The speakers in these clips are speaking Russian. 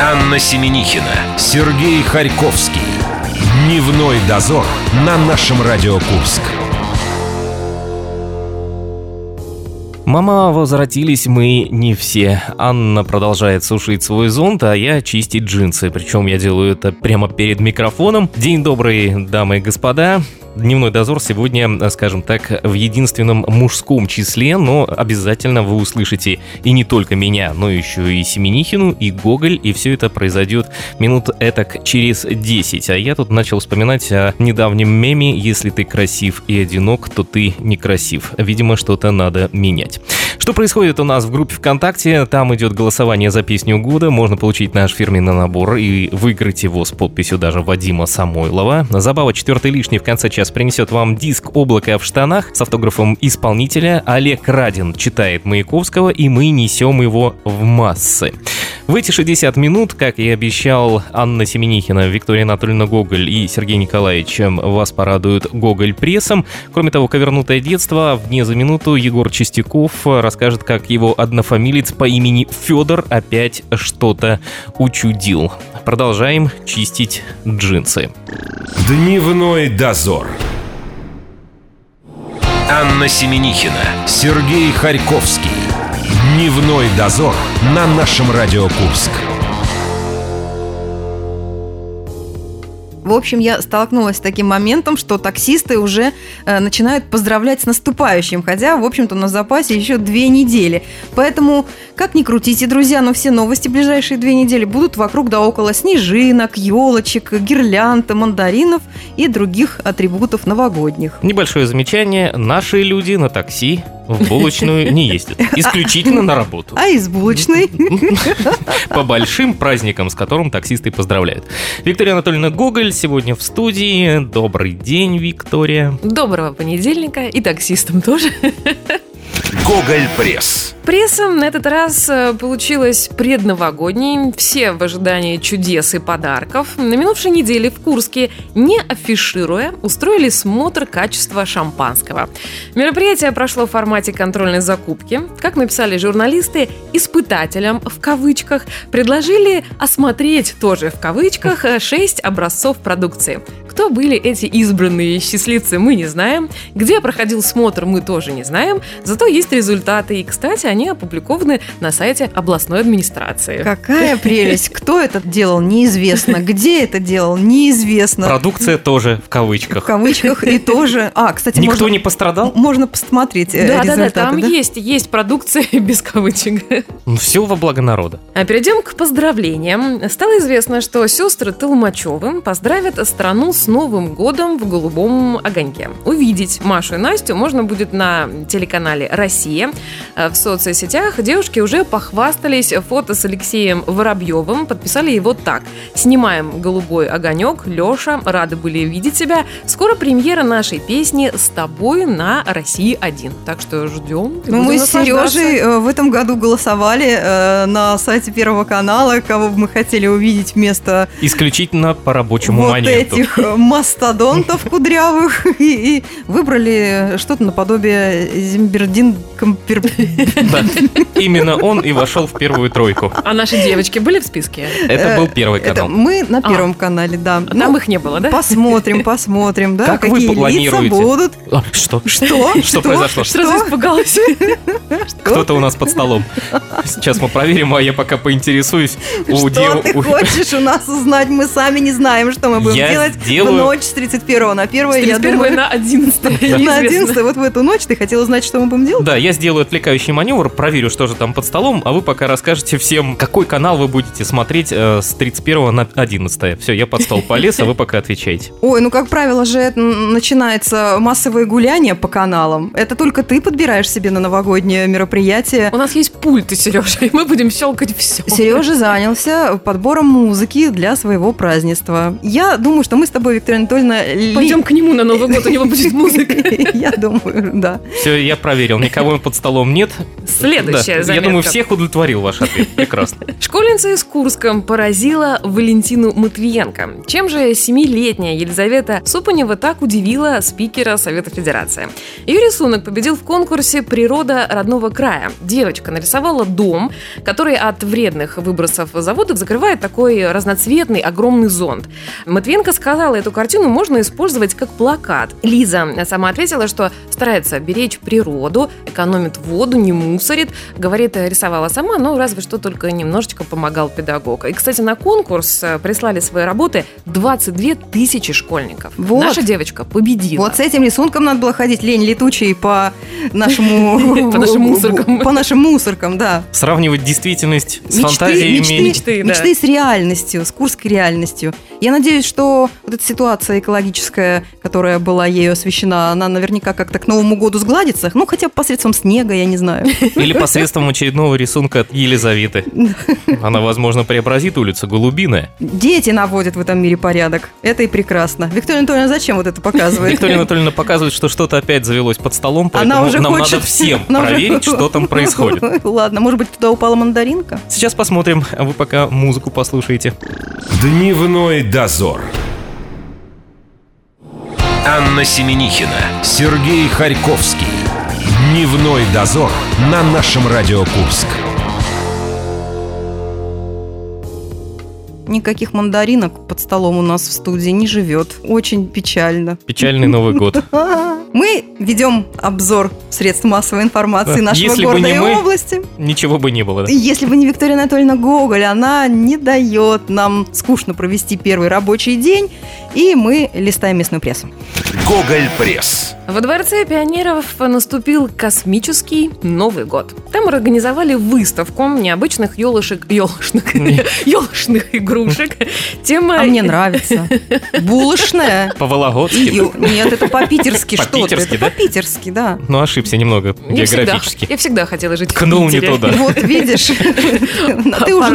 Анна Семенихина, Сергей Харьковский. Дневной дозор на нашем Радио Курск. Мама, возвратились мы не все. Анна продолжает сушить свой зонт, а я чистить джинсы. Причем я делаю это прямо перед микрофоном. День добрый, дамы и господа. Дневной дозор сегодня, скажем так, в единственном мужском числе, но обязательно вы услышите и не только меня, но еще и Семенихину, и Гоголь, и все это произойдет минут этак через 10. А я тут начал вспоминать о недавнем меме «Если ты красив и одинок, то ты некрасив». Видимо, что-то надо менять. Что происходит у нас в группе ВКонтакте? Там идет голосование за песню года. Можно получить наш фирменный набор и выиграть его с подписью даже Вадима Самойлова. Забава четвертый лишний в конце часа принесет вам диск «Облако в штанах» с автографом исполнителя. Олег Радин читает Маяковского, и мы несем его в массы. В эти 60 минут, как и обещал Анна Семенихина, Виктория Анатольевна Гоголь и Сергей Николаевич вас порадуют Гоголь прессом. Кроме того, ковернутое детство, в дне за минуту Егор Чистяков расскажет, как его однофамилец по имени Федор опять что-то учудил. Продолжаем чистить джинсы. Дневной дозор. Анна Семенихина, Сергей Харьковский. Дневной дозор на нашем Радио Курск. В общем, я столкнулась с таким моментом, что таксисты уже э, начинают поздравлять с наступающим, хотя, в общем-то, на запасе еще две недели. Поэтому, как ни крутите, друзья, но все новости ближайшие две недели будут вокруг да около снежинок, елочек, гирлянд, мандаринов и других атрибутов новогодних. Небольшое замечание. Наши люди на такси в булочную не ездят. Исключительно на работу. А из булочной? По большим праздникам, с которым таксисты поздравляют. Виктория Анатольевна Гоголь сегодня в студии. Добрый день, Виктория. Доброго понедельника и таксистам тоже. Гоголь Пресс. Пресса на этот раз э, получилась предновогодней, все в ожидании чудес и подарков. На минувшей неделе в Курске, не афишируя, устроили смотр качества шампанского. Мероприятие прошло в формате контрольной закупки. Как написали журналисты, испытателям, в кавычках, предложили осмотреть, тоже в кавычках, 6 образцов продукции. Кто были эти избранные счастливцы, мы не знаем. Где проходил смотр, мы тоже не знаем. Зато есть результаты. И, кстати, они опубликованы на сайте областной администрации. Какая прелесть! Кто это делал, неизвестно. Где это делал, неизвестно. Продукция тоже в кавычках. В кавычках и тоже. А, кстати, Никто можно, не пострадал? можно посмотреть э, Да, да, да, результаты. там да? есть, есть продукция без кавычек. Ну, все во благо народа. А перейдем к поздравлениям. Стало известно, что сестры Толмачевы поздравят страну с Новым годом в голубом огоньке. Увидеть Машу и Настю можно будет на телеканале «Россия». Э, В соцсетях девушки уже похвастались фото с Алексеем Воробьевым, подписали его так. «Снимаем голубой огонек, Леша, рады были видеть тебя. Скоро премьера нашей песни «С тобой» на «России-1». Так что ждем. Ну, мы с. Сережей э, в этом году голосовали э, на сайте Первого канала, кого бы мы хотели увидеть вместо Исключительно по рабочему вот моменту. этих мастодонтов кудрявых и, и выбрали что-то наподобие Зимбердин Компер... Да. Именно он и вошел в первую тройку. А наши девочки были в списке? Это был Э, первый Это канал. мы на Первом канале, да. Там Ну, их не было, да? Посмотрим, посмотрим, да, Как вы какие лица планируете? будут. А, Что? Что? Что произошло? Сразу испугалась. Кто-то у нас под столом. Сейчас мы проверим, а я пока поинтересуюсь у Что дев- ты хочешь у нас узнать? Мы сами не знаем, что мы будем Я делать сделаю- в ночь с 31 на 1 я 31 думаю. на 11 На неизвестно. 11 вот в эту ночь ты хотела узнать, что мы будем делать? Да, я сделаю отвлекающий маневр, проверю, что же там под столом, а вы пока расскажете всем, какой канал вы будете смотреть э, с 31 на 11. Все, я под стол полез, а вы пока отвечаете. Ой, ну как правило же это начинается массовое гуляние по каналам. Это только ты подбираешь себе на новогоднее мероприятие. У нас есть пульты, Сережа, и мы будем щелкать все. Сережа занялся подбором музыки для своего празднества. Я думаю, что мы с тобой Виктория Анатольевна... ли- Пойдем к нему на Новый год, у него будет музыка. Я думаю, да. Все, я проверил, никого под столом нет. Следующая Да, Я заметка. думаю, всех удовлетворил ваш ответ. Прекрасно. Школьница из Курска поразила Валентину Матвиенко. Чем же семилетняя Елизавета Супанева так удивила спикера Совета Федерации? Ее рисунок победил в конкурсе «Природа родного края». Девочка нарисовала дом, который от вредных выбросов заводов закрывает такой разноцветный огромный зонт. Матвиенко сказала, эту картину можно использовать как плакат. Лиза сама ответила, что старается беречь природу, экономит воду, не мусорит. Говорит, рисовала сама, но разве что только немножечко помогал педагог. И, кстати, на конкурс э, прислали свои работы 22 тысячи школьников. Вот. Наша девочка победила. Вот с этим рисунком надо было ходить лень летучей по нашему... По нашим мусоркам. По нашим мусоркам, да. Сравнивать действительность с фантазиями. мечты, с реальностью, с курской реальностью. Я надеюсь, что вот эта ситуация экологическая, которая была ею освещена, она наверняка как-то к Новому году сгладится. Ну, хотя бы посредством снега, я не знаю. Или посредством очередного рисунка от Елизаветы. Она, возможно, преобразит улицу Голубиная. Дети наводят в этом мире порядок. Это и прекрасно. Виктория Анатольевна, зачем вот это показывает? Виктория Анатольевна показывает, что что-то опять завелось под столом, поэтому Она уже нам хочет... надо всем она уже- проверить, что там происходит. Ладно, может быть, туда упала мандаринка? Сейчас посмотрим, а вы пока музыку послушаете. Дневной дозор. Анна Семенихина, Сергей Харьковский. Дневной дозор на нашем Радио Курск. Никаких мандаринок под столом у нас в студии не живет. Очень печально. Печальный Новый год. Мы ведем обзор средств массовой информации нашего Если бы города не и мы, области. Ничего бы не было. да? Если бы не Виктория Анатольевна Гоголь, она не дает нам скучно провести первый рабочий день, и мы листаем местную прессу. Гоголь Пресс. Во Дворце пионеров наступил космический Новый год. Там организовали выставку необычных елышек, елошных, елошных игрушек. Тема... А мне нравится. Булочная. По-вологодски. Нет, это по-питерски что-то. Это да? по-питерски, да. Ну, ошибся немного Я всегда, географически. я всегда хотела жить Ткнул в не Питере. туда. Вот видишь, ты уже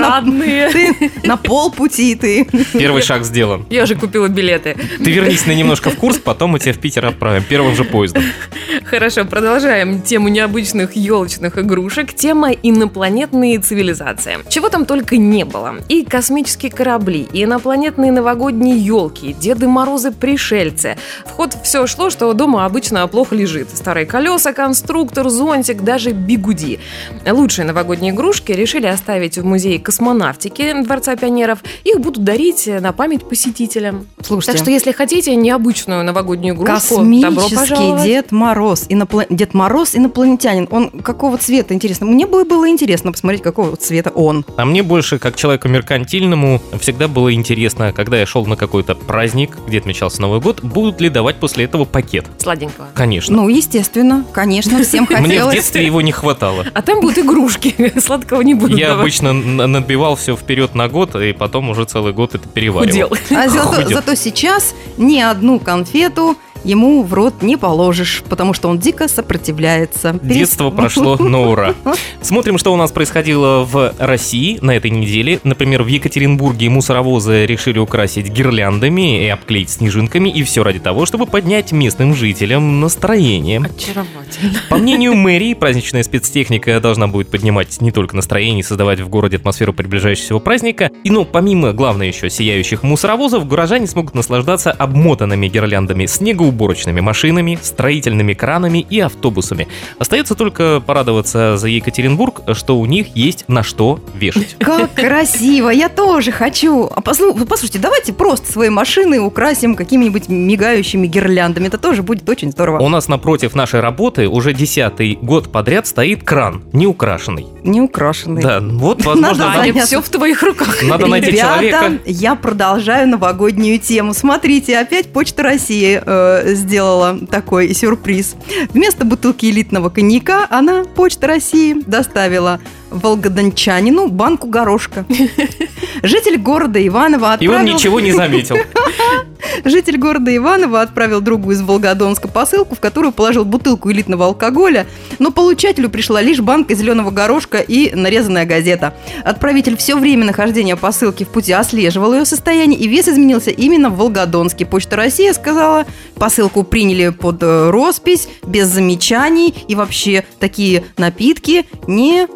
на, полпути, ты. Первый шаг сделан. Я же купила билеты. Ты вернись на немножко в Курск, потом мы тебя в Питер отправим. Первым же поездом. Хорошо, продолжаем тему необычных елочных игрушек. Тема инопланетные цивилизации. Чего там только не было. И космические корабли, и инопланетные новогодние елки, Деды Морозы пришельцы. В ход все шло, что дома обычно плохо лежит. Старые колеса, конструктор, зонтик, даже бигуди. Лучшие новогодние игрушки решили оставить в музее космонавтики Дворца пионеров. Их будут дарить на память посетителям. Слушайте, Так что, если хотите необычную новогоднюю игрушку, добро Космический пожаловать. Дед Мороз. Инопла- Дед Мороз инопланетянин. Он какого цвета, интересно? Мне было, было интересно посмотреть, какого цвета он. А мне больше, как человеку меркантильному, всегда было интересно, когда я шел на какой-то праздник, где отмечался Новый год, будут ли давать после этого пакет. Сладенького. Конечно. Ну, естественно, конечно, всем хотелось. Мне в детстве его не хватало. А там будут игрушки. Сладкого не буду Я давать. обычно набивал все вперед на год, и потом уже целый год это переваривал. Худел. А зато сейчас ни одну конфету ему в рот не положишь, потому что он дико сопротивляется. Детство прошло на ура. Смотрим, что у нас происходило в России на этой неделе. Например, в Екатеринбурге мусоровозы решили украсить гирляндами и обклеить снежинками, и все ради того, чтобы поднять местным жителям настроение. Очаровательно. По мнению мэрии, праздничная спецтехника должна будет поднимать не только настроение и создавать в городе атмосферу приближающегося праздника, и, ну, помимо, главное еще, сияющих мусоровозов, горожане смогут наслаждаться обмотанными гирляндами снегоуборочными машинами, строительными кранами и автобусами. Остается только порадоваться за Екатеринбург, что у них есть на что вешать. Как красиво! Я тоже хочу. А послу- послушайте, давайте просто свои машины украсим какими-нибудь мигающими гирляндами. Это тоже будет очень здорово. У нас напротив нашей работы уже десятый год подряд стоит кран, не украшенный. Не украшенный. Да, вот, Надо возможно, заняться. Аня, все в твоих руках. надо найти Ребята, человека. я продолжаю новогоднюю тему. Смотрите, опять Почта России э, сделала такой сюрприз. Вместо бутылки элитного коньяка она, Почта России, доставила волгодончанину банку горошка. Житель города Иваново И он отправил... ничего не заметил. Житель города Иваново отправил другу из Волгодонска посылку, в которую положил бутылку элитного алкоголя, но получателю пришла лишь банка зеленого горошка и нарезанная газета. Отправитель все время нахождения посылки в пути отслеживал ее состояние, и вес изменился именно в Волгодонске. Почта России сказала, посылку приняли под э, роспись, без замечаний, и вообще такие напитки не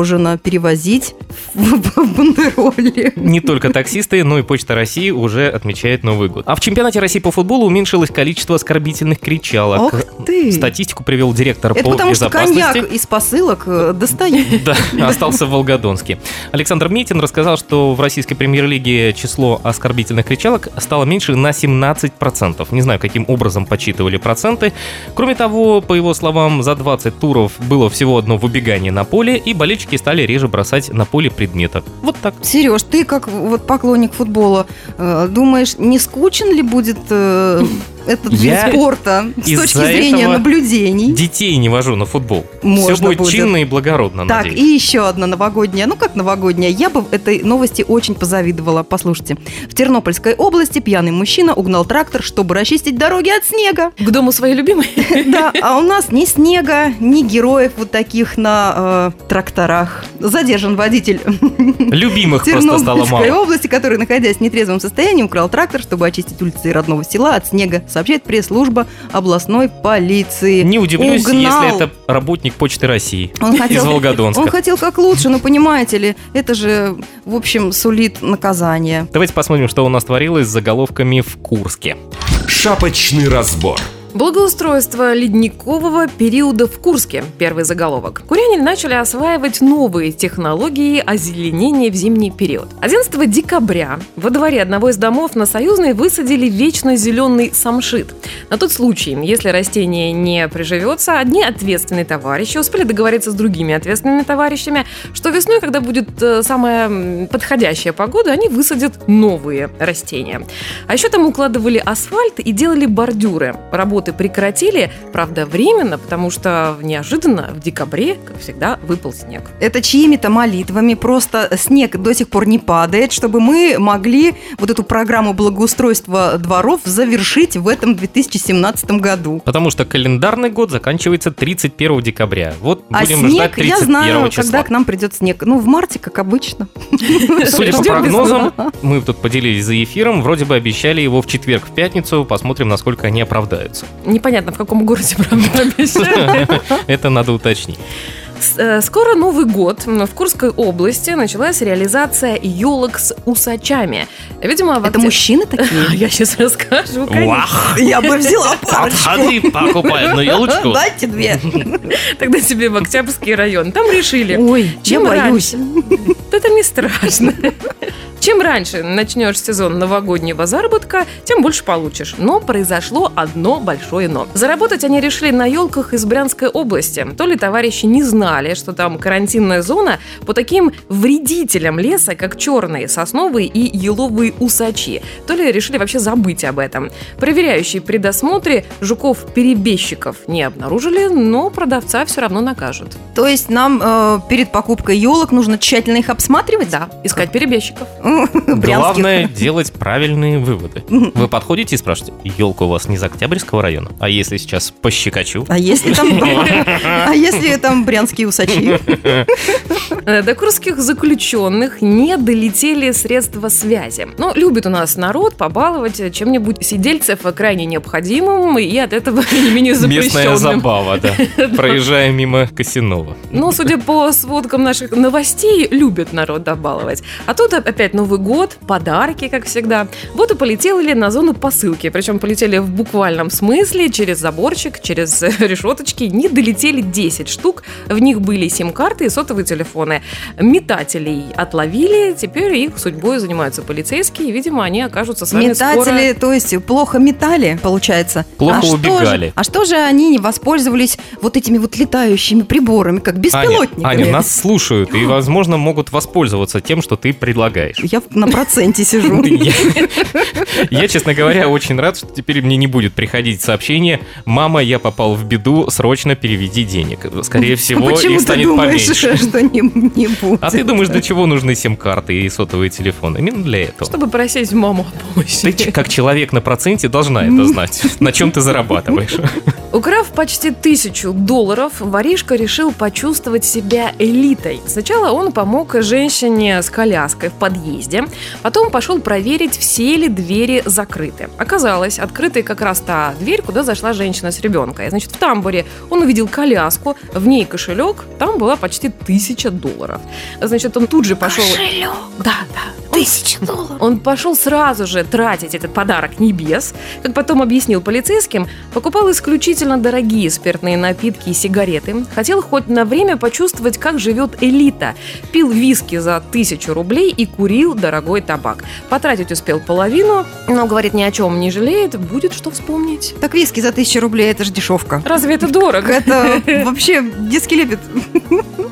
положено перевозить в, бандероле. Не только таксисты, но и Почта России уже отмечает Новый год. А в чемпионате России по футболу уменьшилось количество оскорбительных кричалок. Ох ты! Статистику привел директор Это по потому что коньяк из посылок э, достает. Да, остался в Волгодонске. Александр Митин рассказал, что в российской премьер-лиге число оскорбительных кричалок стало меньше на 17%. Не знаю, каким образом подсчитывали проценты. Кроме того, по его словам, за 20 туров было всего одно выбегание на поле, и болельщики стали реже бросать на поле предметы. Вот так. Сереж, ты как вот поклонник футбола, э, думаешь, не скучен ли будет этот вид Я спорта с точки зрения этого наблюдений? Детей не вожу на футбол. Можно Все будет, будет. чинно и благородно, Так, надеюсь. и еще одна новогодняя. Ну, как новогодняя? Я бы этой новости очень позавидовала. Послушайте. В Тернопольской области пьяный мужчина угнал трактор, чтобы расчистить дороги от снега. К дому своей любимой. Да, а у нас ни снега, ни героев вот таких на э, тракторах. Задержан водитель Любимых просто стало Тернопольской мало. области, который, находясь в нетрезвом состоянии, украл трактор, чтобы очистить улицы родного села от снега, сообщает пресс-служба областной полиции. Не удивлюсь, Угнал. если это работник Почты России Он из хотел, Волгодонска. он хотел как лучше, но понимаете ли, это же, в общем, сулит наказание. Давайте посмотрим, что у нас творилось с заголовками в Курске. Шапочный разбор. Благоустройство ледникового периода в Курске. Первый заголовок. Куряне начали осваивать новые технологии озеленения в зимний период. 11 декабря во дворе одного из домов на Союзной высадили вечно зеленый самшит. На тот случай, если растение не приживется, одни ответственные товарищи успели договориться с другими ответственными товарищами, что весной, когда будет э, самая подходящая погода, они высадят новые растения. А еще там укладывали асфальт и делали бордюры. Работы прекратили, правда, временно, потому что неожиданно в декабре, как всегда, выпал снег. Это чьими-то молитвами, просто снег до сих пор не падает, чтобы мы могли вот эту программу благоустройства дворов завершить в этом 2017 году. Потому что календарный год заканчивается 31 декабря. Вот А будем ждать снег, 31 я знаю, числа. когда к нам придет снег. Ну, в марте, как обычно. Судя по прогнозам, мы тут поделились за эфиром, вроде бы обещали его в четверг, в пятницу, посмотрим, насколько они оправдаются. Непонятно, в каком городе, правда, обещали. Это надо уточнить. Э, Скоро Новый год. В Курской области началась реализация елок с усачами. Видимо, в Это мужчины такие? Я сейчас расскажу. Вах! Я бы взяла Подходи, покупай одну елочку. Дайте две. Тогда тебе в Октябрьский район. Там решили, Ой, я чем боюсь. раньше... Это не страшно. Чем раньше начнешь сезон новогоднего заработка, тем больше получишь. Но произошло одно большое но. Заработать они решили на елках из Брянской области. То ли товарищи не знали, что там карантинная зона по таким вредителям леса, как черные сосновые и еловые усачи, то ли решили вообще забыть об этом. Проверяющие при досмотре жуков-перебежчиков не обнаружили, но продавца все равно накажут. То есть нам э, перед покупкой елок нужно тщательно их обсматривать? Да, искать перебежчиков. Главное делать правильные выводы. Вы подходите и спрашиваете, елка у вас не из Октябрьского района? А если сейчас пощекочу? А если там, а если там брянские усачи? Э, До курских заключенных не долетели средства связи. Ну, любит у нас народ побаловать чем-нибудь сидельцев крайне необходимым и от этого не менее Местная запрещенным. забава, да, проезжая мимо Косинова. Ну, судя по сводкам наших новостей, любит народ добаловать. А тут опять Новый год, подарки, как всегда. Вот и полетели на зону посылки. Причем полетели в буквальном смысле, через заборчик, через решеточки. Не долетели 10 штук. В них были сим-карты и сотовые телефоны. Метателей отловили, теперь их судьбой занимаются полицейские. Видимо, они окажутся с вами скоро... Метатели, то есть плохо метали, получается. Плохо а что убегали. же- а что же они не воспользовались вот этими вот летающими приборами, как Аня, беспилотниками? Аня, нас слушают и, возможно, могут воспользоваться тем, что ты предлагаешь? Я на проценте сижу. Я, честно говоря, очень рад, что теперь мне не будет приходить сообщение «Мама, я попал в беду, срочно переведи денег». Скорее всего, Почему их ты станет думаешь, поменьше. что не, не будет? А ты думаешь, для чего нужны сим-карты и сотовые телефоны? Именно для этого. Чтобы просить маму о помощи. Ты как человек на проценте должна это знать. На чем ты зарабатываешь. Украв почти тысячу долларов, воришка решил почувствовать себя элитой. Сначала он помог женщине с коляской в подъезде, потом пошел проверить, все ли двери закрыты. Оказалось, открытой как раз та дверь, куда зашла женщина с ребенком. Значит, в тамбуре он увидел коляску, в ней кошелек, там была почти тысяча долларов. Значит, он тут же пошел... Кошелек? Да, да. Тысяча долларов. Он пошел сразу же тратить этот подарок небес. Как потом объяснил полицейским, покупал исключительно дорогие спиртные напитки и сигареты. Хотел хоть на время почувствовать, как живет элита. Пил виски за тысячу рублей и курил дорогой табак. Потратить успел половину, но, говорит, ни о чем не жалеет, будет что вспомнить. Так виски за тысячу рублей, это же дешевка. Разве это дорого? Это вообще детский лепет.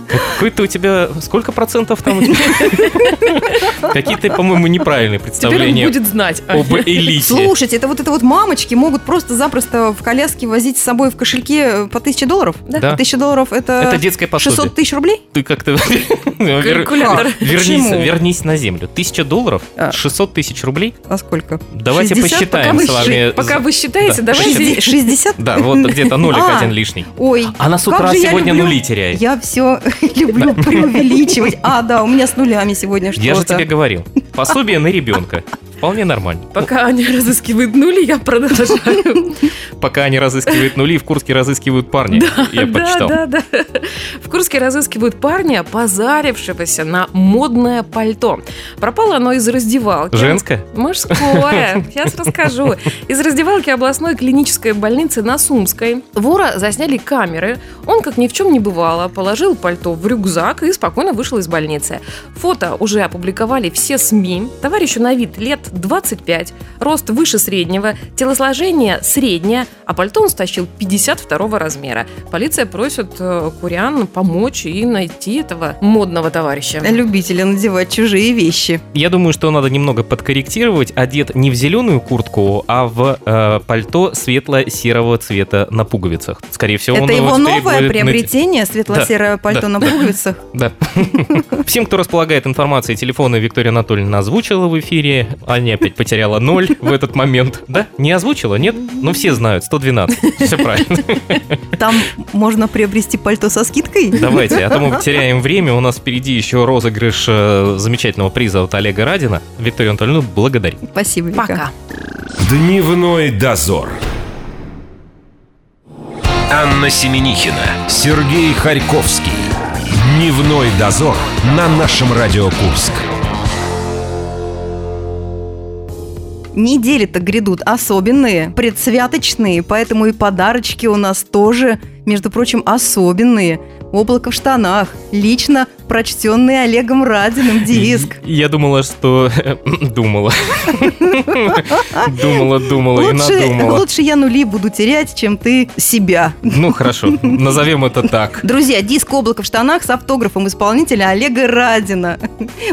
Какой-то у тебя... Сколько процентов там? у тебя? Какие-то, по-моему, неправильные Теперь он представления будет знать. об элите. Слушайте, это вот это вот мамочки могут просто-запросто в коляске возить с собой в кошельке по тысяче долларов? Да. Тысяча долларов это, Это детское пособие. 600 тысяч рублей? Ты как-то... Калькулятор. Вернись, на землю. Тысяча долларов? А. 600 тысяч рублей? А сколько? Давайте 60? посчитаем с вами. Пока вы считаете, Да. давайте... 60? Да, вот где-то нолик А. один лишний. Ой, Она с утра сегодня нули теряет. Я все люблю преувеличивать. А, да, у меня с нулями сегодня что-то. Я же тебе говорил. Пособие на ребенка. Вполне нормально. Пока они разыскивают нули, я продолжаю. Пока они разыскивают нули, в Курске разыскивают парни. Я почитал. Да, да, да. В Курске разыскивают парня, позарившегося на модное пальто. Пропало оно из раздевалки. Женское? Мужское. Сейчас расскажу. Из раздевалки областной клинической больницы на Сумской вора засняли камеры. Он, как ни в чем не бывало, положил пальто в рюкзак и спокойно вышел из больницы. Фото уже опубликовали все СМИ. Товарищу на вид лет 25, рост выше среднего, телосложение среднее, а пальто он стащил 52 размера. Полиция просит э, курян помочь и найти этого модного товарища. Любители надевать чужие вещи. Я думаю, что надо немного подкорректировать. Одет не в зеленую куртку, а в э, пальто светло-серого цвета на пуговицах. Скорее всего, он Это его новое приобретение, светло-серое Да, пальто да, на да. пуговицах. Да. Всем, кто располагает информацией, телефоны Виктория Анатольевна озвучила в эфире. Аня опять потеряла ноль в этот момент. Да? Не озвучила? Нет? Ну, все знают. 112. Все правильно. Там можно приобрести пальто со скидкой. Давайте, а то мы теряем время. У нас впереди еще розыгрыш э, замечательного приза от Олега Радина. Виктория Анатольевна, благодарим. Спасибо, Вика. Пока. Дневной дозор. Анна Семенихина, Сергей Харьковский. Дневной дозор на нашем Радио Курск. Недели-то грядут особенные, предсвяточные, поэтому и подарочки у нас тоже, между прочим, особенные. Облако в штанах, лично прочтенный Олегом Радиным диск. Я думала, что... Думала. Думала, думала и надумала. лучше я нули буду терять, чем ты себя. Ну, хорошо. Назовем это так. Друзья, диск «Облако в штанах» с автографом исполнителя Олега Радина.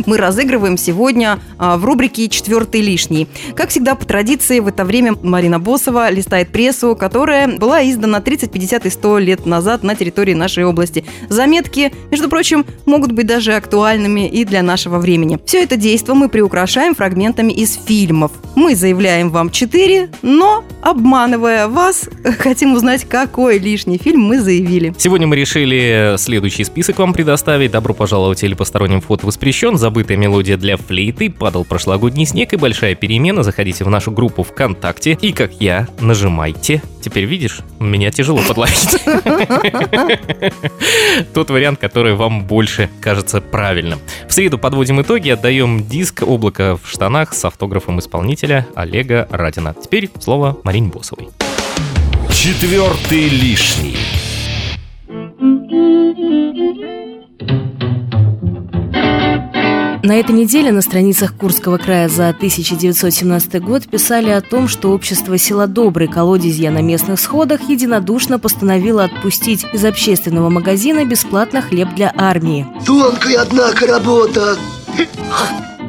Мы разыгрываем сегодня а, в рубрике «Четвертый лишний». Как всегда, по традиции, в это время Марина Босова листает прессу, которая была издана 30, 50 и 100 лет назад на территории нашей области. Заметки, между прочим, могут быть даже актуальными и для нашего времени. Все это действо мы приукрашаем фрагментами из фильмов. Мы заявляем вам 4, но, обманывая вас, хотим узнать, какой лишний фильм мы заявили. Сегодня мы решили следующий список вам предоставить. Добро пожаловать или посторонним вход воспрещен. Забытая мелодия для флейты, падал прошлогодний снег и большая перемена. Заходите в нашу группу ВКонтакте и, как я, нажимайте. Теперь видишь, меня тяжело подловить. Тот вариант, который вам больше кажется правильным. В среду подводим итоги, отдаем диск «Облако в штанах» с автографом исполнителя Олега Радина. Теперь слово Марине Босовой. Четвертый лишний. На этой неделе на страницах Курского края за 1917 год писали о том, что общество села Добрый колодезья на местных сходах единодушно постановило отпустить из общественного магазина бесплатно хлеб для армии. Тонкая, однако, работа.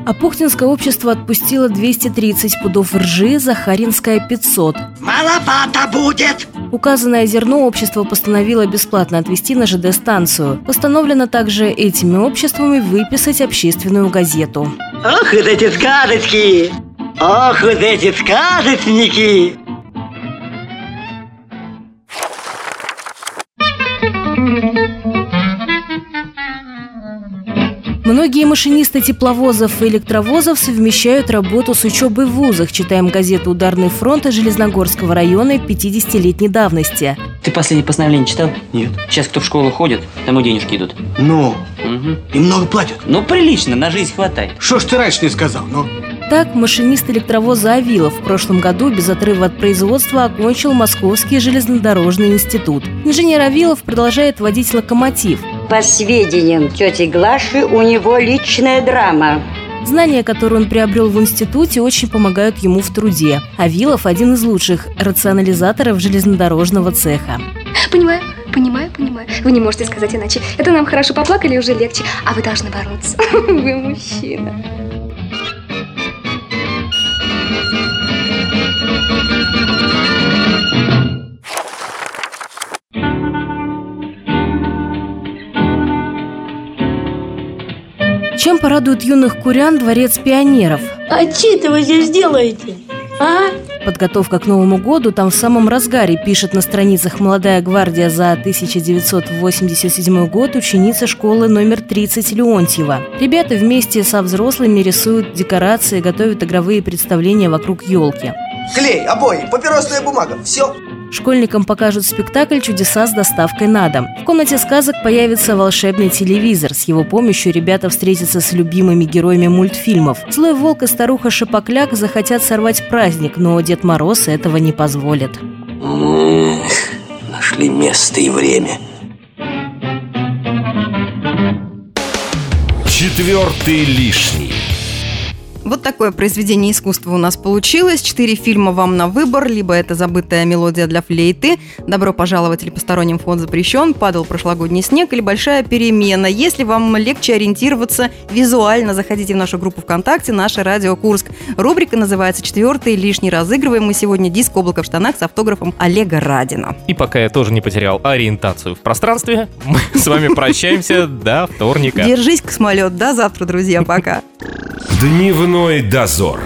А Пухтинское общество отпустило 230 пудов ржи, Захаринское 500. Маловато будет! Указанное зерно общество постановило бесплатно отвезти на ЖД-станцию. Постановлено также этими обществами выписать общественную газету. Ох, вот эти сказочки! Ох, вот эти сказочники! Многие машинисты тепловозов и электровозов совмещают работу с учебой в вузах. Читаем газету «Ударный фронт» Железногорского района 50-летней давности. Ты последнее постановление читал? Нет. Сейчас кто в школу ходит, тому денежки идут. Ну, Мгм. и много платят. Ну, прилично, на жизнь хватает. Что ж ты раньше не сказал, ну? Так, машинист электровоза «Авилов» в прошлом году без отрыва от производства окончил Московский железнодорожный институт. Инженер Авилов продолжает водить локомотив. По сведениям тети Глаши, у него личная драма. Знания, которые он приобрел в институте, очень помогают ему в труде. Авилов – один из лучших рационализаторов железнодорожного цеха. Понимаю, понимаю, понимаю. Вы не можете сказать иначе. Это нам хорошо поплакали, уже легче. А вы должны бороться. Вы мужчина. Чем порадует юных курян дворец пионеров? А что вы здесь делаете? А? Подготовка к Новому году там в самом разгаре, пишет на страницах «Молодая гвардия» за 1987 год ученица школы номер 30 Леонтьева. Ребята вместе со взрослыми рисуют декорации, готовят игровые представления вокруг елки. Клей, обои, папиросная бумага, все. Школьникам покажут спектакль «Чудеса с доставкой на дом». В комнате сказок появится волшебный телевизор. С его помощью ребята встретятся с любимыми героями мультфильмов. Злой волк и старуха Шапокляк захотят сорвать праздник, но Дед Мороз этого не позволит. Нашли место и время. Четвертый лишний. Вот такое произведение искусства у нас получилось. Четыре фильма вам на выбор. Либо это «Забытая мелодия для флейты», «Добро пожаловать» или «Посторонним вход запрещен», «Падал прошлогодний снег» или «Большая перемена». Если вам легче ориентироваться визуально, заходите в нашу группу ВКонтакте «Наше радио Курск». Рубрика называется «Четвертый лишний». Разыгрываем мы сегодня диск «Облако в штанах» с автографом Олега Радина. И пока я тоже не потерял ориентацию в пространстве, мы с вами прощаемся до вторника. Держись, космолет. До завтра, друзья. Пока. Дневной дозор.